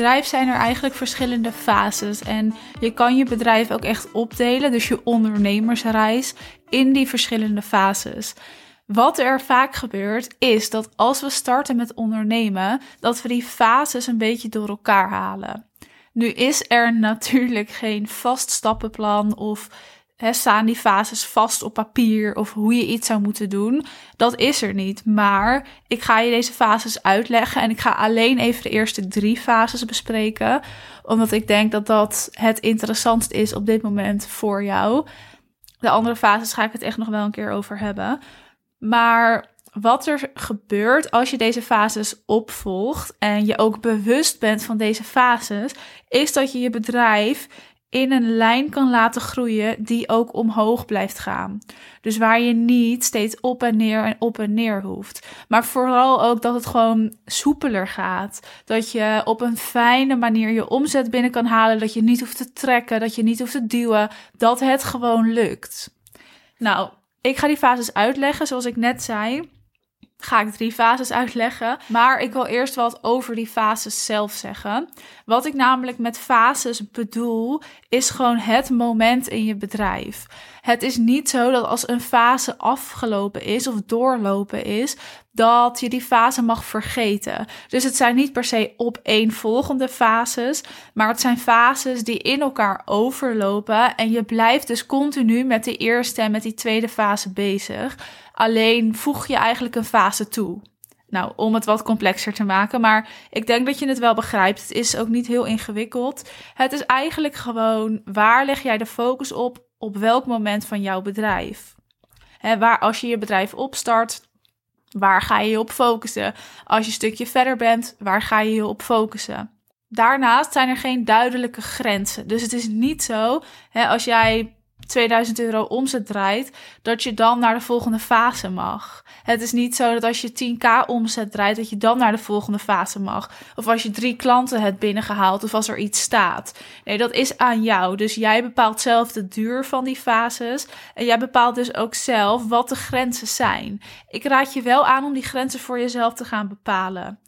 Bedrijf zijn er eigenlijk verschillende fases en je kan je bedrijf ook echt opdelen, dus je ondernemersreis, in die verschillende fases. Wat er vaak gebeurt is dat als we starten met ondernemen, dat we die fases een beetje door elkaar halen. Nu is er natuurlijk geen vast stappenplan of staan die fases vast op papier of hoe je iets zou moeten doen. Dat is er niet. Maar ik ga je deze fases uitleggen en ik ga alleen even de eerste drie fases bespreken. Omdat ik denk dat dat het interessantst is op dit moment voor jou. De andere fases ga ik het echt nog wel een keer over hebben. Maar wat er gebeurt als je deze fases opvolgt en je ook bewust bent van deze fases, is dat je je bedrijf in een lijn kan laten groeien die ook omhoog blijft gaan. Dus waar je niet steeds op en neer en op en neer hoeft. Maar vooral ook dat het gewoon soepeler gaat. Dat je op een fijne manier je omzet binnen kan halen. Dat je niet hoeft te trekken, dat je niet hoeft te duwen. Dat het gewoon lukt. Nou, ik ga die fases uitleggen zoals ik net zei ga ik drie fases uitleggen. Maar ik wil eerst wat over die fases zelf zeggen. Wat ik namelijk met fases bedoel, is gewoon het moment in je bedrijf. Het is niet zo dat als een fase afgelopen is of doorlopen is, dat je die fase mag vergeten. Dus het zijn niet per se opeenvolgende fases, maar het zijn fases die in elkaar overlopen. En je blijft dus continu met de eerste en met die tweede fase bezig. Alleen voeg je eigenlijk een fase toe. Nou, om het wat complexer te maken. Maar ik denk dat je het wel begrijpt. Het is ook niet heel ingewikkeld. Het is eigenlijk gewoon waar leg jij de focus op op welk moment van jouw bedrijf? He, waar als je je bedrijf opstart, waar ga je je op focussen? Als je een stukje verder bent, waar ga je je op focussen? Daarnaast zijn er geen duidelijke grenzen. Dus het is niet zo, hè, als jij 2000 euro omzet draait, dat je dan naar de volgende fase mag. Het is niet zo dat als je 10k omzet draait, dat je dan naar de volgende fase mag. Of als je drie klanten hebt binnengehaald of als er iets staat. Nee, dat is aan jou. Dus jij bepaalt zelf de duur van die fases. En jij bepaalt dus ook zelf wat de grenzen zijn. Ik raad je wel aan om die grenzen voor jezelf te gaan bepalen.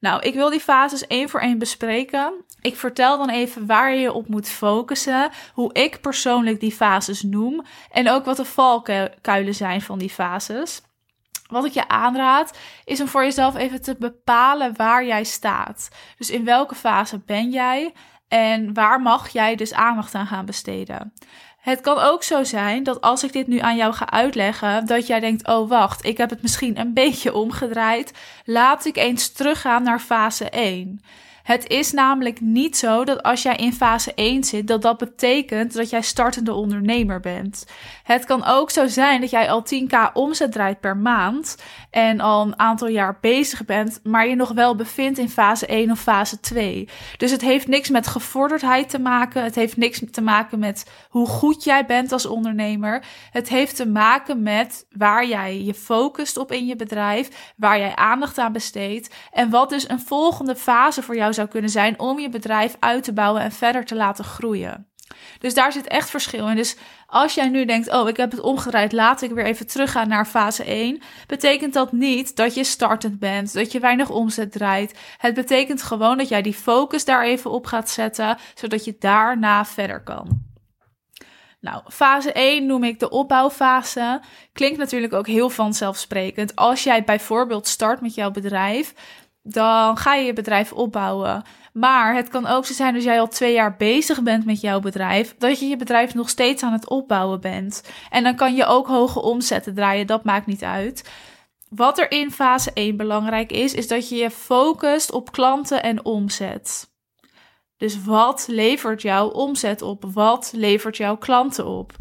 Nou, ik wil die fases één voor één bespreken. Ik vertel dan even waar je op moet focussen, hoe ik persoonlijk die fases noem en ook wat de valkuilen zijn van die fases. Wat ik je aanraad is om voor jezelf even te bepalen waar jij staat. Dus in welke fase ben jij en waar mag jij dus aandacht aan gaan besteden? Het kan ook zo zijn dat als ik dit nu aan jou ga uitleggen, dat jij denkt: oh wacht, ik heb het misschien een beetje omgedraaid. Laat ik eens teruggaan naar fase 1. Het is namelijk niet zo dat als jij in fase 1 zit, dat dat betekent dat jij startende ondernemer bent. Het kan ook zo zijn dat jij al 10k omzet draait per maand en al een aantal jaar bezig bent, maar je nog wel bevindt in fase 1 of fase 2. Dus het heeft niks met gevorderdheid te maken. Het heeft niks te maken met hoe goed jij bent als ondernemer. Het heeft te maken met waar jij je focust op in je bedrijf, waar jij aandacht aan besteedt en wat dus een volgende fase voor jou zou kunnen zijn om je bedrijf uit te bouwen en verder te laten groeien. Dus daar zit echt verschil in. Dus als jij nu denkt, oh, ik heb het omgedraaid, laat ik weer even teruggaan naar fase 1, betekent dat niet dat je startend bent, dat je weinig omzet draait. Het betekent gewoon dat jij die focus daar even op gaat zetten, zodat je daarna verder kan. Nou, fase 1 noem ik de opbouwfase. Klinkt natuurlijk ook heel vanzelfsprekend. Als jij bijvoorbeeld start met jouw bedrijf, dan ga je je bedrijf opbouwen. Maar het kan ook zo zijn als jij al twee jaar bezig bent met jouw bedrijf, dat je je bedrijf nog steeds aan het opbouwen bent. En dan kan je ook hoge omzetten draaien, dat maakt niet uit. Wat er in fase 1 belangrijk is, is dat je je focust op klanten en omzet. Dus wat levert jouw omzet op? Wat levert jouw klanten op?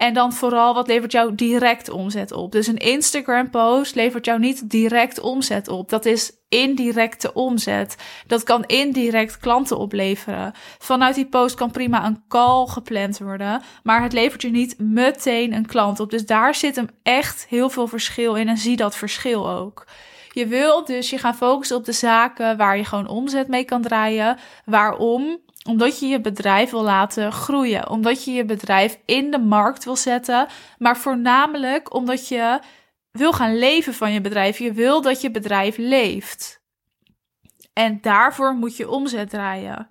En dan vooral wat levert jou direct omzet op. Dus een Instagram post levert jou niet direct omzet op. Dat is indirecte omzet. Dat kan indirect klanten opleveren. Vanuit die post kan prima een call gepland worden, maar het levert je niet meteen een klant op. Dus daar zit hem echt heel veel verschil in en zie dat verschil ook. Je wilt dus je gaan focussen op de zaken waar je gewoon omzet mee kan draaien. Waarom? Omdat je je bedrijf wil laten groeien. Omdat je je bedrijf in de markt wil zetten. Maar voornamelijk omdat je wil gaan leven van je bedrijf. Je wil dat je bedrijf leeft. En daarvoor moet je omzet draaien.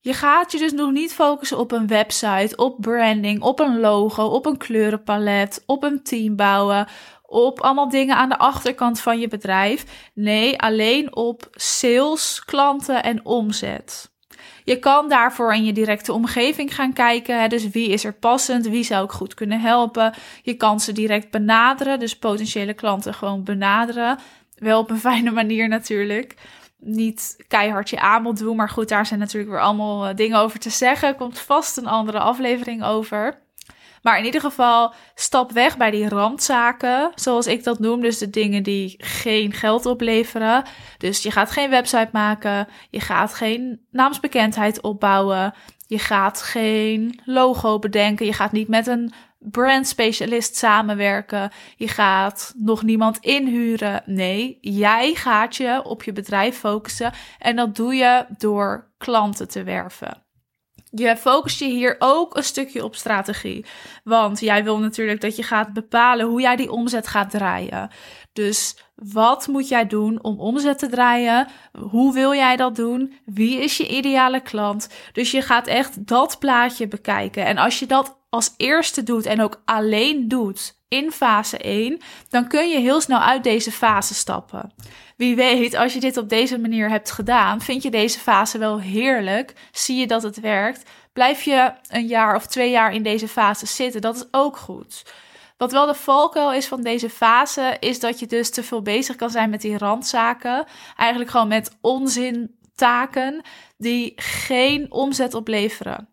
Je gaat je dus nog niet focussen op een website, op branding, op een logo, op een kleurenpalet, op een team bouwen, op allemaal dingen aan de achterkant van je bedrijf. Nee, alleen op sales, klanten en omzet. Je kan daarvoor in je directe omgeving gaan kijken. Hè, dus wie is er passend? Wie zou ik goed kunnen helpen? Je kan ze direct benaderen. Dus potentiële klanten gewoon benaderen. Wel op een fijne manier natuurlijk. Niet keihard je aanbod doen. Maar goed, daar zijn natuurlijk weer allemaal eh, dingen over te zeggen. Komt vast een andere aflevering over. Maar in ieder geval, stap weg bij die randzaken, zoals ik dat noem. Dus de dingen die geen geld opleveren. Dus je gaat geen website maken, je gaat geen naamsbekendheid opbouwen, je gaat geen logo bedenken, je gaat niet met een brandspecialist samenwerken, je gaat nog niemand inhuren. Nee, jij gaat je op je bedrijf focussen en dat doe je door klanten te werven. Je focust je hier ook een stukje op strategie. Want jij wil natuurlijk dat je gaat bepalen hoe jij die omzet gaat draaien. Dus wat moet jij doen om omzet te draaien? Hoe wil jij dat doen? Wie is je ideale klant? Dus je gaat echt dat plaatje bekijken. En als je dat als eerste doet en ook alleen doet in fase 1, dan kun je heel snel uit deze fase stappen. Wie weet, als je dit op deze manier hebt gedaan, vind je deze fase wel heerlijk, zie je dat het werkt, blijf je een jaar of twee jaar in deze fase zitten, dat is ook goed. Wat wel de valkuil is van deze fase, is dat je dus te veel bezig kan zijn met die randzaken. Eigenlijk gewoon met onzintaken die geen omzet opleveren.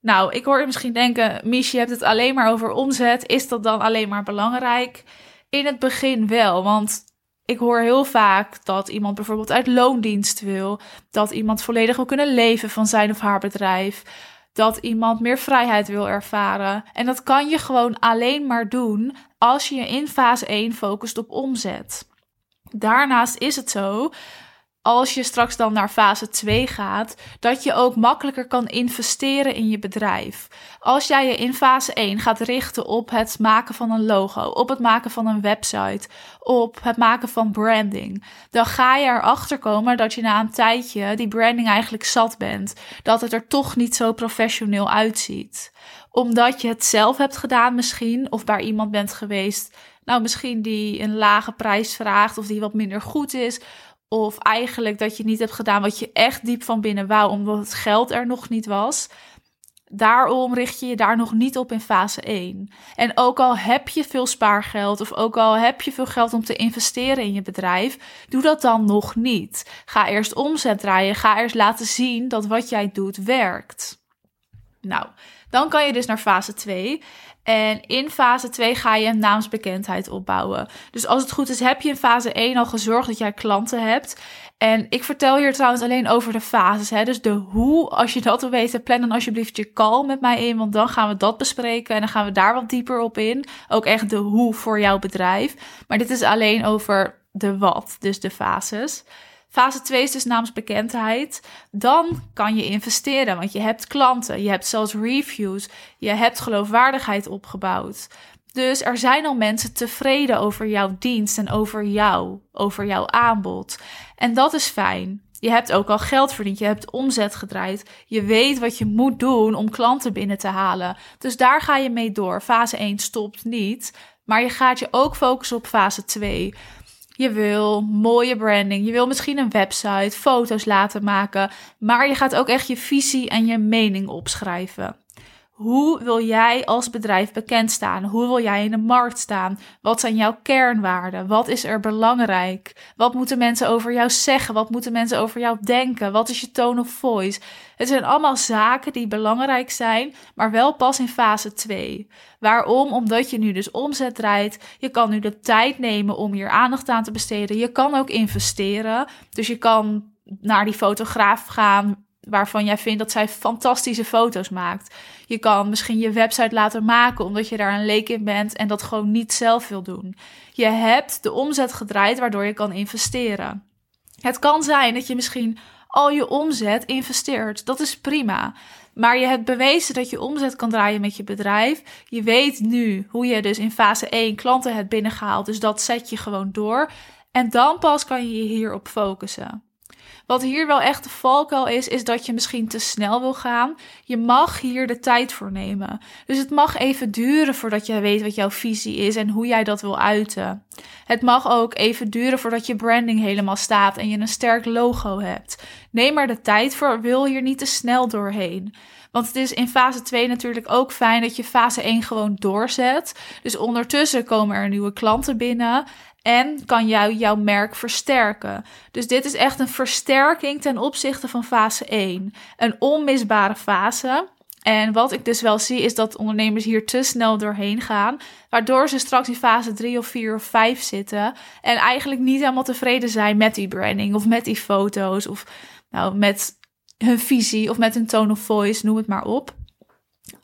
Nou, ik hoor je misschien denken, Mies, je hebt het alleen maar over omzet. Is dat dan alleen maar belangrijk? In het begin wel, want ik hoor heel vaak dat iemand bijvoorbeeld uit loondienst wil, dat iemand volledig wil kunnen leven van zijn of haar bedrijf, dat iemand meer vrijheid wil ervaren. En dat kan je gewoon alleen maar doen als je je in fase 1 focust op omzet. Daarnaast is het zo als je straks dan naar fase 2 gaat, dat je ook makkelijker kan investeren in je bedrijf. Als jij je in fase 1 gaat richten op het maken van een logo, op het maken van een website, op het maken van branding, dan ga je erachter komen dat je na een tijdje die branding eigenlijk zat bent. Dat het er toch niet zo professioneel uitziet. Omdat je het zelf hebt gedaan misschien, of bij iemand bent geweest, nou misschien die een lage prijs vraagt of die wat minder goed is of eigenlijk dat je niet hebt gedaan wat je echt diep van binnen wou, omdat het geld er nog niet was. Daarom richt je je daar nog niet op in fase 1. En ook al heb je veel spaargeld of ook al heb je veel geld om te investeren in je bedrijf, doe dat dan nog niet. Ga eerst omzet draaien, ga eerst laten zien dat wat jij doet werkt. Nou, dan kan je dus naar fase 2. En in fase 2 ga je naamsbekendheid opbouwen. Dus als het goed is, heb je in fase 1 al gezorgd dat jij klanten hebt. En ik vertel hier trouwens alleen over de fases. Hè? Dus de hoe, als je dat wil weten, plan dan alsjeblieft je call met mij in. Want dan gaan we dat bespreken en dan gaan we daar wat dieper op in. Ook echt de hoe voor jouw bedrijf. Maar dit is alleen over de wat, dus de fases. Fase 2 is dus naamsbekendheid. Dan kan je investeren, want je hebt klanten, je hebt zelfs reviews, je hebt geloofwaardigheid opgebouwd. Dus er zijn al mensen tevreden over jouw dienst en over jou, over jouw aanbod. En dat is fijn. Je hebt ook al geld verdiend, je hebt omzet gedraaid. Je weet wat je moet doen om klanten binnen te halen. Dus daar ga je mee door. Fase 1 stopt niet, maar je gaat je ook focussen op fase 2. Je wil mooie branding. Je wil misschien een website, foto's laten maken. Maar je gaat ook echt je visie en je mening opschrijven. Hoe wil jij als bedrijf bekend staan? Hoe wil jij in de markt staan? Wat zijn jouw kernwaarden? Wat is er belangrijk? Wat moeten mensen over jou zeggen? Wat moeten mensen over jou denken? Wat is je tone of voice? Het zijn allemaal zaken die belangrijk zijn, maar wel pas in fase 2. Waarom? Omdat je nu dus omzet draait. Je kan nu de tijd nemen om hier aandacht aan te besteden. Je kan ook investeren. Dus je kan naar die fotograaf gaan waarvan jij vindt dat zij fantastische foto's maakt. Je kan misschien je website laten maken omdat je daar een leek in bent en dat gewoon niet zelf wil doen. Je hebt de omzet gedraaid waardoor je kan investeren. Het kan zijn dat je misschien al je omzet investeert. Dat is prima. Maar je hebt bewezen dat je omzet kan draaien met je bedrijf. Je weet nu hoe je dus in fase 1 klanten hebt binnengehaald. Dus dat zet je gewoon door. En dan pas kan je je hierop focussen. Wat hier wel echt de valkuil is, is dat je misschien te snel wil gaan. Je mag hier de tijd voor nemen. Dus het mag even duren voordat je weet wat jouw visie is en hoe jij dat wil uiten. Het mag ook even duren voordat je branding helemaal staat en je een sterk logo hebt. Neem er de tijd voor, wil hier niet te snel doorheen. Want het is in fase 2 natuurlijk ook fijn dat je fase 1 gewoon doorzet. Dus ondertussen komen er nieuwe klanten binnen. En kan jou jouw merk versterken. Dus dit is echt een versterking ten opzichte van fase 1. Een onmisbare fase. En wat ik dus wel zie is dat ondernemers hier te snel doorheen gaan, waardoor ze straks in fase 3 of 4 of 5 zitten en eigenlijk niet helemaal tevreden zijn met die branding of met die foto's of nou, met hun visie of met hun tone of voice, noem het maar op.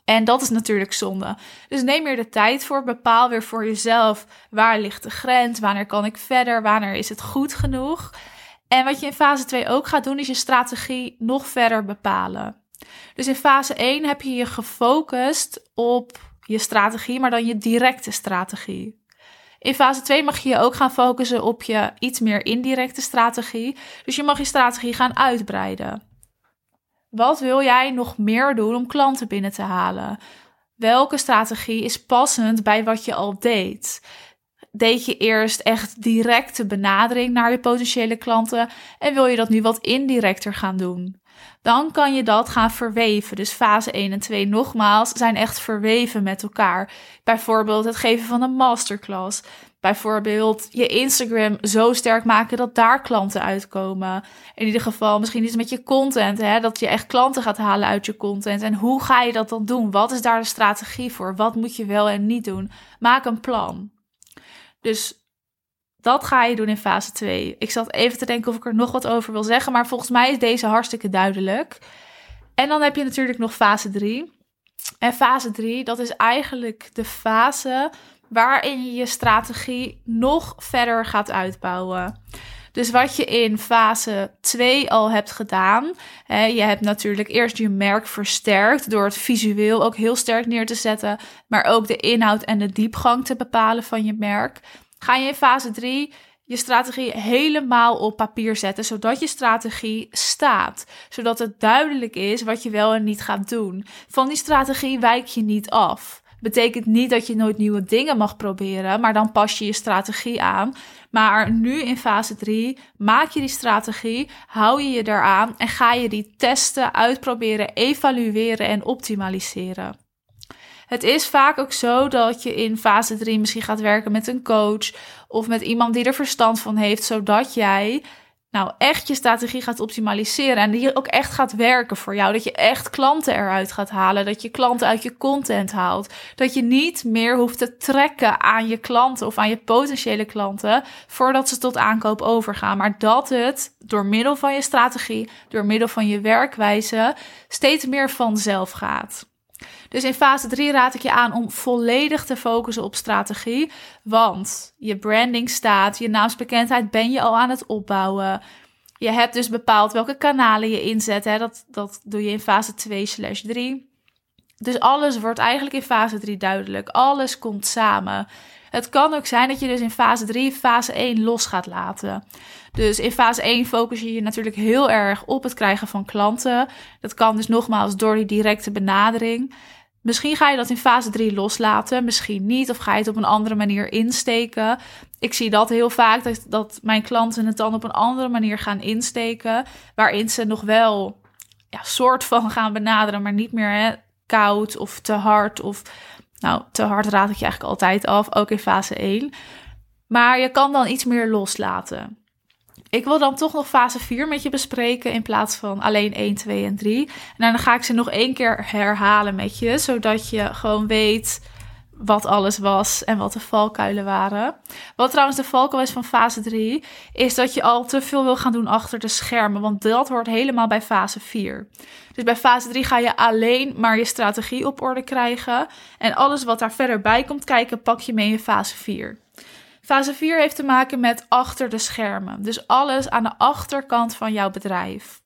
En dat is natuurlijk zonde. Dus neem er de tijd voor. Bepaal weer voor jezelf waar ligt de grens, wanneer kan ik verder, wanneer is het goed genoeg. En wat je in fase 2 ook gaat doen, is je strategie nog verder bepalen. Dus in fase 1 heb je je gefocust op je strategie, maar dan je directe strategie. In fase 2 mag je je ook gaan focussen op je iets meer indirecte strategie. Dus je mag je strategie gaan uitbreiden. Wat wil jij nog meer doen om klanten binnen te halen? Welke strategie is passend bij wat je al deed? Deed je eerst echt directe benadering naar je potentiële klanten en wil je dat nu wat indirecter gaan doen? Dan kan je dat gaan verweven. Dus fase 1 en 2 nogmaals zijn echt verweven met elkaar. Bijvoorbeeld het geven van een masterclass. Bijvoorbeeld je Instagram zo sterk maken dat daar klanten uitkomen. In ieder geval misschien iets met je content, hè? dat je echt klanten gaat halen uit je content. En hoe ga je dat dan doen? Wat is daar de strategie voor? Wat moet je wel en niet doen? Maak een plan. Dus dat ga je doen in fase 2. Ik zat even te denken of ik er nog wat over wil zeggen, maar volgens mij is deze hartstikke duidelijk. En dan heb je natuurlijk nog fase 3. En fase 3, dat is eigenlijk de fase waarin je je strategie nog verder gaat uitbouwen. Dus wat je in fase 2 al hebt gedaan, hè, je hebt natuurlijk eerst je merk versterkt door het visueel ook heel sterk neer te zetten, maar ook de inhoud en de diepgang te bepalen van je merk. Ga je in fase 3 je strategie helemaal op papier zetten, zodat je strategie staat. Zodat het duidelijk is wat je wel en niet gaat doen. Van die strategie wijk je niet af. Betekent niet dat je nooit nieuwe dingen mag proberen, maar dan pas je je strategie aan. Maar nu in fase 3 maak je die strategie, hou je je daaraan en ga je die testen, uitproberen, evalueren en optimaliseren. Het is vaak ook zo dat je in fase 3 misschien gaat werken met een coach of met iemand die er verstand van heeft, zodat jij nou echt je strategie gaat optimaliseren en die ook echt gaat werken voor jou. Dat je echt klanten eruit gaat halen, dat je klanten uit je content haalt. Dat je niet meer hoeft te trekken aan je klanten of aan je potentiële klanten voordat ze tot aankoop overgaan. Maar dat het door middel van je strategie, door middel van je werkwijze steeds meer vanzelf gaat. Dus in fase 3 raad ik je aan om volledig te focussen op strategie. Want je branding staat, je naamsbekendheid ben je al aan het opbouwen. Je hebt dus bepaald welke kanalen je inzet. Hè? Dat, dat doe je in fase 2 slash 3. Dus alles wordt eigenlijk in fase 3 duidelijk. Alles komt samen. Het kan ook zijn dat je dus in fase 3 fase 1 los gaat laten. Dus in fase 1 focus je je natuurlijk heel erg op het krijgen van klanten. Dat kan dus nogmaals door die directe benadering. Misschien ga je dat in fase 3 loslaten, misschien niet, of ga je het op een andere manier insteken. Ik zie dat heel vaak, dat, dat mijn klanten het dan op een andere manier gaan insteken, waarin ze nog wel ja, soort van gaan benaderen, maar niet meer hè, koud of te hard. Of nou, te hard raad ik je eigenlijk altijd af, ook in fase 1. Maar je kan dan iets meer loslaten. Ik wil dan toch nog fase 4 met je bespreken in plaats van alleen 1, 2 en 3. En dan ga ik ze nog één keer herhalen met je, zodat je gewoon weet wat alles was en wat de valkuilen waren. Wat trouwens de valkuil is van fase 3, is dat je al te veel wil gaan doen achter de schermen, want dat hoort helemaal bij fase 4. Dus bij fase 3 ga je alleen maar je strategie op orde krijgen en alles wat daar verder bij komt kijken, pak je mee in fase 4. Fase 4 heeft te maken met achter de schermen. Dus alles aan de achterkant van jouw bedrijf.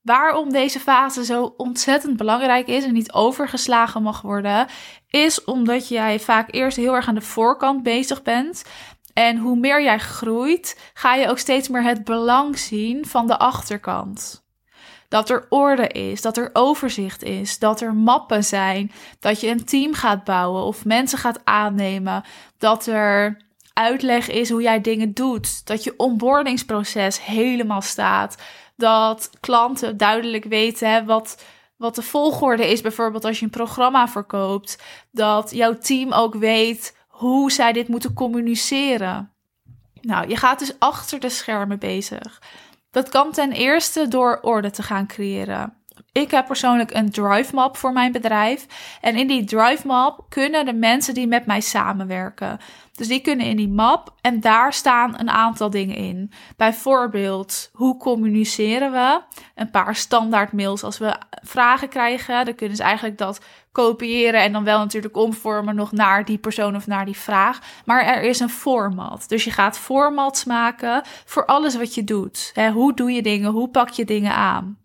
Waarom deze fase zo ontzettend belangrijk is en niet overgeslagen mag worden, is omdat jij vaak eerst heel erg aan de voorkant bezig bent. En hoe meer jij groeit, ga je ook steeds meer het belang zien van de achterkant. Dat er orde is, dat er overzicht is, dat er mappen zijn, dat je een team gaat bouwen of mensen gaat aannemen, dat er uitleg is hoe jij dingen doet, dat je onboardingsproces helemaal staat, dat klanten duidelijk weten wat, wat de volgorde is, bijvoorbeeld als je een programma verkoopt, dat jouw team ook weet hoe zij dit moeten communiceren. Nou, je gaat dus achter de schermen bezig. Dat kan ten eerste door orde te gaan creëren. Ik heb persoonlijk een drive map voor mijn bedrijf. En in die drive map kunnen de mensen die met mij samenwerken. Dus die kunnen in die map en daar staan een aantal dingen in. Bijvoorbeeld, hoe communiceren we? Een paar standaard mails als we vragen krijgen. Dan kunnen ze eigenlijk dat kopiëren en dan wel natuurlijk omvormen nog naar die persoon of naar die vraag. Maar er is een format. Dus je gaat formats maken voor alles wat je doet. hoe doe je dingen? Hoe pak je dingen aan?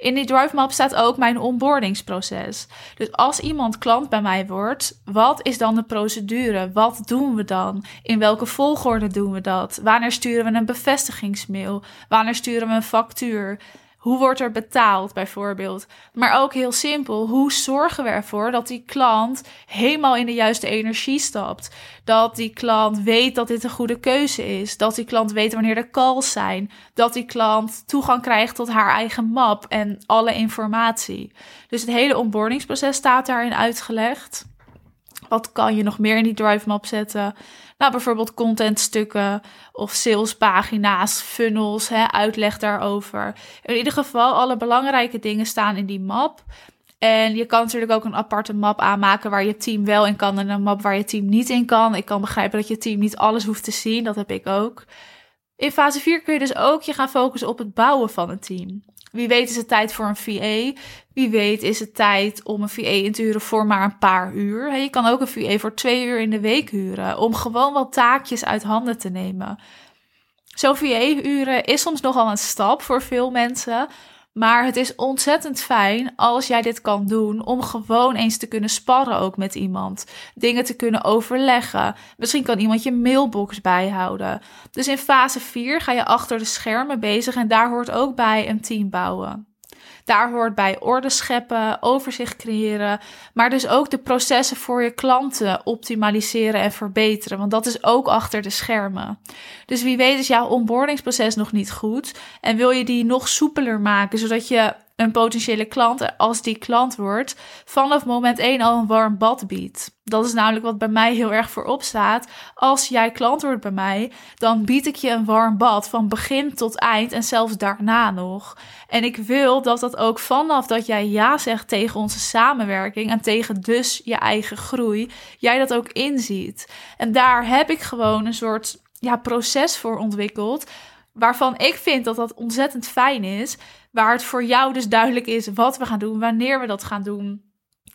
In die Drive Map staat ook mijn onboardingsproces. Dus als iemand klant bij mij wordt, wat is dan de procedure? Wat doen we dan? In welke volgorde doen we dat? Wanneer sturen we een bevestigingsmail? Wanneer sturen we een factuur? Hoe wordt er betaald bijvoorbeeld? Maar ook heel simpel, hoe zorgen we ervoor dat die klant helemaal in de juiste energie stapt? Dat die klant weet dat dit een goede keuze is. Dat die klant weet wanneer de calls zijn. Dat die klant toegang krijgt tot haar eigen map en alle informatie. Dus het hele onboardingsproces staat daarin uitgelegd. Wat kan je nog meer in die drive map zetten? Nou, bijvoorbeeld contentstukken of salespagina's, funnels, hè, uitleg daarover. In ieder geval, alle belangrijke dingen staan in die map. En je kan natuurlijk ook een aparte map aanmaken waar je team wel in kan en een map waar je team niet in kan. Ik kan begrijpen dat je team niet alles hoeft te zien, dat heb ik ook. In fase 4 kun je dus ook je gaan focussen op het bouwen van een team. Wie weet is het tijd voor een VA. Wie weet is het tijd om een VA in te huren voor maar een paar uur. Je kan ook een VA voor twee uur in de week huren. Om gewoon wat taakjes uit handen te nemen. Zo'n VA huren is soms nogal een stap voor veel mensen. Maar het is ontzettend fijn als jij dit kan doen om gewoon eens te kunnen sparren ook met iemand. Dingen te kunnen overleggen. Misschien kan iemand je mailbox bijhouden. Dus in fase 4 ga je achter de schermen bezig en daar hoort ook bij een team bouwen. Daar hoort bij orde scheppen, overzicht creëren, maar dus ook de processen voor je klanten optimaliseren en verbeteren, want dat is ook achter de schermen. Dus wie weet is jouw onboardingsproces nog niet goed en wil je die nog soepeler maken, zodat je een potentiële klant, als die klant wordt, vanaf moment 1 al een warm bad biedt. Dat is namelijk wat bij mij heel erg voorop staat. Als jij klant wordt bij mij, dan bied ik je een warm bad van begin tot eind en zelfs daarna nog. En ik wil dat dat ook vanaf dat jij ja zegt tegen onze samenwerking en tegen dus je eigen groei, jij dat ook inziet. En daar heb ik gewoon een soort ja, proces voor ontwikkeld waarvan ik vind dat dat ontzettend fijn is. Waar het voor jou dus duidelijk is wat we gaan doen, wanneer we dat gaan doen.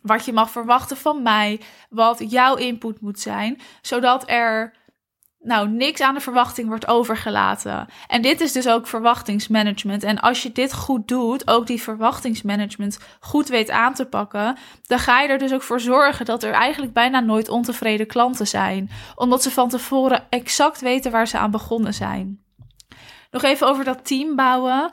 Wat je mag verwachten van mij, wat jouw input moet zijn, zodat er nou niks aan de verwachting wordt overgelaten. En dit is dus ook verwachtingsmanagement. En als je dit goed doet, ook die verwachtingsmanagement goed weet aan te pakken, dan ga je er dus ook voor zorgen dat er eigenlijk bijna nooit ontevreden klanten zijn, omdat ze van tevoren exact weten waar ze aan begonnen zijn. Nog even over dat team bouwen.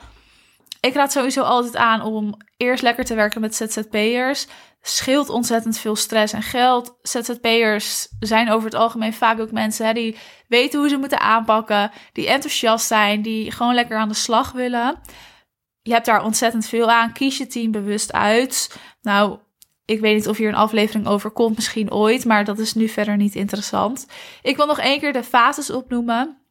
Ik raad sowieso altijd aan om eerst lekker te werken met ZZP'ers. Scheelt ontzettend veel stress en geld. ZZP'ers zijn over het algemeen vaak ook mensen hè, die weten hoe ze moeten aanpakken, die enthousiast zijn, die gewoon lekker aan de slag willen. Je hebt daar ontzettend veel aan. Kies je team bewust uit. Nou, ik weet niet of hier een aflevering over komt, misschien ooit, maar dat is nu verder niet interessant. Ik wil nog één keer de fases opnoemen.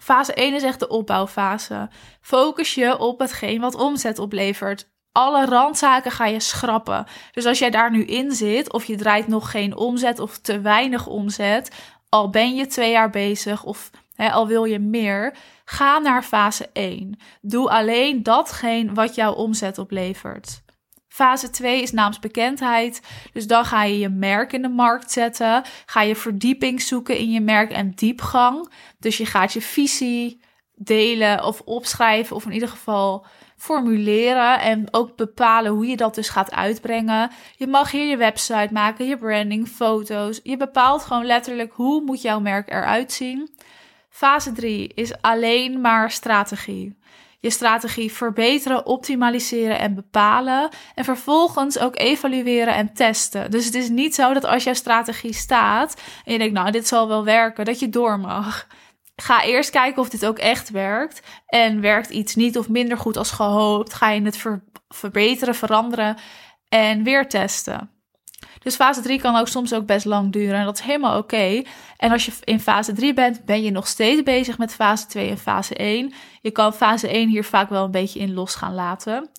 Fase 1 is echt de opbouwfase. Focus je op hetgeen wat omzet oplevert. Alle randzaken ga je schrappen. Dus als jij daar nu in zit, of je draait nog geen omzet of te weinig omzet, al ben je twee jaar bezig of al wil je meer, ga naar fase 1. Doe alleen datgene wat jouw omzet oplevert. Fase 2 is naamsbekendheid. Dus dan ga je je merk in de markt zetten. Ga je verdieping zoeken in je merk en diepgang. Dus je gaat je visie delen of opschrijven, of in ieder geval formuleren en ook bepalen hoe je dat dus gaat uitbrengen. Je mag hier je website maken, je branding, foto's. Je bepaalt gewoon letterlijk hoe moet jouw merk eruit zien. Fase 3 is alleen maar strategie. Je strategie verbeteren, optimaliseren en bepalen. En vervolgens ook evalueren en testen. Dus het is niet zo dat als jouw strategie staat en je denkt, nou, dit zal wel werken, dat je door mag. Ga eerst kijken of dit ook echt werkt. En werkt iets niet of minder goed als gehoopt, ga je het verbeteren, veranderen en weer testen. Dus fase 3 kan ook soms ook best lang duren en dat is helemaal oké. En als je in fase 3 bent, ben je nog steeds bezig met fase 2 en fase 1. Je kan fase 1 hier vaak wel een beetje in los gaan laten.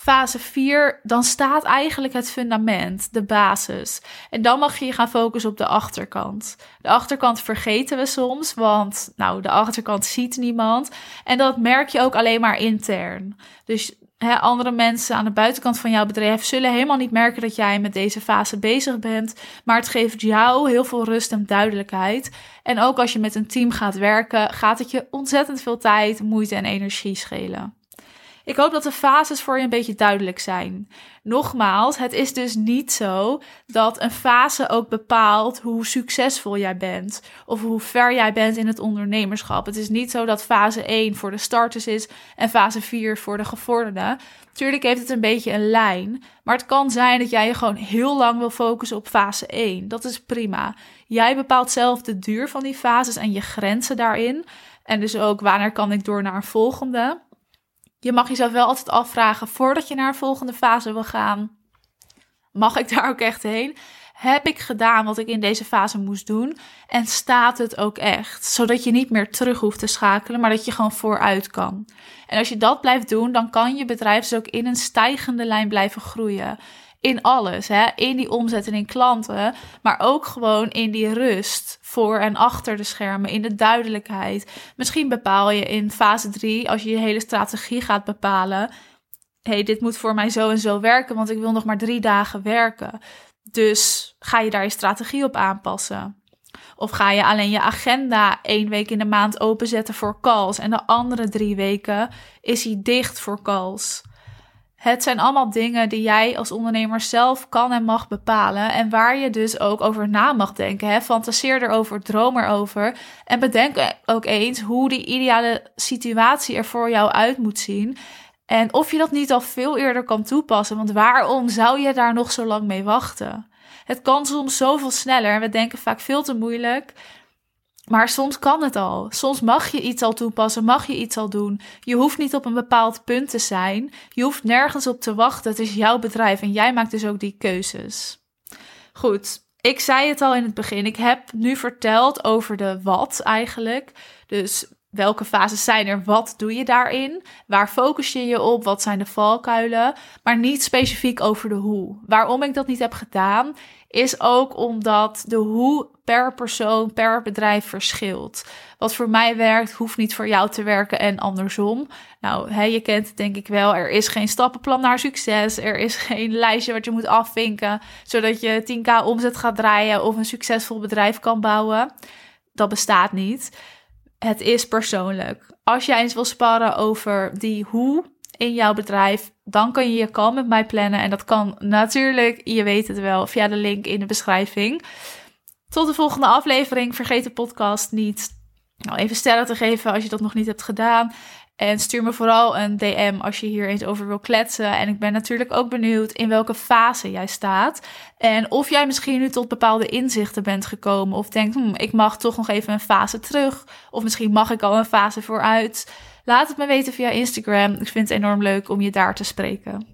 Fase 4, dan staat eigenlijk het fundament, de basis. En dan mag je je gaan focussen op de achterkant. De achterkant vergeten we soms, want nou, de achterkant ziet niemand. En dat merk je ook alleen maar intern. Dus andere mensen aan de buitenkant van jouw bedrijf zullen helemaal niet merken dat jij met deze fase bezig bent. Maar het geeft jou heel veel rust en duidelijkheid. En ook als je met een team gaat werken, gaat het je ontzettend veel tijd, moeite en energie schelen. Ik hoop dat de fases voor je een beetje duidelijk zijn. Nogmaals, het is dus niet zo dat een fase ook bepaalt hoe succesvol jij bent of hoe ver jij bent in het ondernemerschap. Het is niet zo dat fase 1 voor de starters is en fase 4 voor de gevorderden. Tuurlijk heeft het een beetje een lijn, maar het kan zijn dat jij je gewoon heel lang wil focussen op fase 1. Dat is prima. Jij bepaalt zelf de duur van die fases en je grenzen daarin. En dus ook wanneer kan ik door naar een volgende. Je mag jezelf wel altijd afvragen voordat je naar een volgende fase wil gaan. Mag ik daar ook echt heen? Heb ik gedaan wat ik in deze fase moest doen? En staat het ook echt? Zodat je niet meer terug hoeft te schakelen, maar dat je gewoon vooruit kan. En als je dat blijft doen, dan kan je bedrijf dus ook in een stijgende lijn blijven groeien in alles. Hè? In die omzet en in klanten. Maar ook gewoon in die rust voor en achter de schermen. In de duidelijkheid. Misschien bepaal je in fase 3, als je je hele strategie gaat bepalen. hey, dit moet voor mij zo en zo werken, want ik wil nog maar drie dagen werken. Dus ga je daar je strategie op aanpassen? Of ga je alleen je agenda één week in de maand openzetten voor calls en de andere drie weken is hij dicht voor calls? Het zijn allemaal dingen die jij als ondernemer zelf kan en mag bepalen. En waar je dus ook over na mag denken. Hè? Fantaseer erover, droom erover. En bedenk ook eens hoe die ideale situatie er voor jou uit moet zien. En of je dat niet al veel eerder kan toepassen. Want waarom zou je daar nog zo lang mee wachten? Het kan soms zoveel sneller. En we denken vaak veel te moeilijk. Maar soms kan het al. Soms mag je iets al toepassen, mag je iets al doen. Je hoeft niet op een bepaald punt te zijn. Je hoeft nergens op te wachten. Het is jouw bedrijf en jij maakt dus ook die keuzes. Goed, ik zei het al in het begin. Ik heb nu verteld over de wat eigenlijk. Dus welke fases zijn er? Wat doe je daarin? Waar focus je je op? Wat zijn de valkuilen? Maar niet specifiek over de hoe. Waarom ik dat niet heb gedaan, is ook omdat de hoe per persoon, per bedrijf verschilt. Wat voor mij werkt, hoeft niet voor jou te werken en andersom. Nou, je kent het denk ik wel. Er is geen stappenplan naar succes. Er is geen lijstje wat je moet afvinken, zodat je 10k omzet gaat draaien of een succesvol bedrijf kan bouwen. Dat bestaat niet. Het is persoonlijk. Als jij eens wil sparren over die hoe in jouw bedrijf, dan kan je je call met mij plannen. En dat kan natuurlijk, je weet het wel, via de link in de beschrijving. Tot de volgende aflevering. Vergeet de podcast niet nou, even sterren te geven als je dat nog niet hebt gedaan. En stuur me vooral een DM als je hier eens over wil kletsen. En ik ben natuurlijk ook benieuwd in welke fase jij staat. En of jij misschien nu tot bepaalde inzichten bent gekomen. Of denkt, hm, ik mag toch nog even een fase terug. Of misschien mag ik al een fase vooruit. Laat het me weten via Instagram. Ik vind het enorm leuk om je daar te spreken.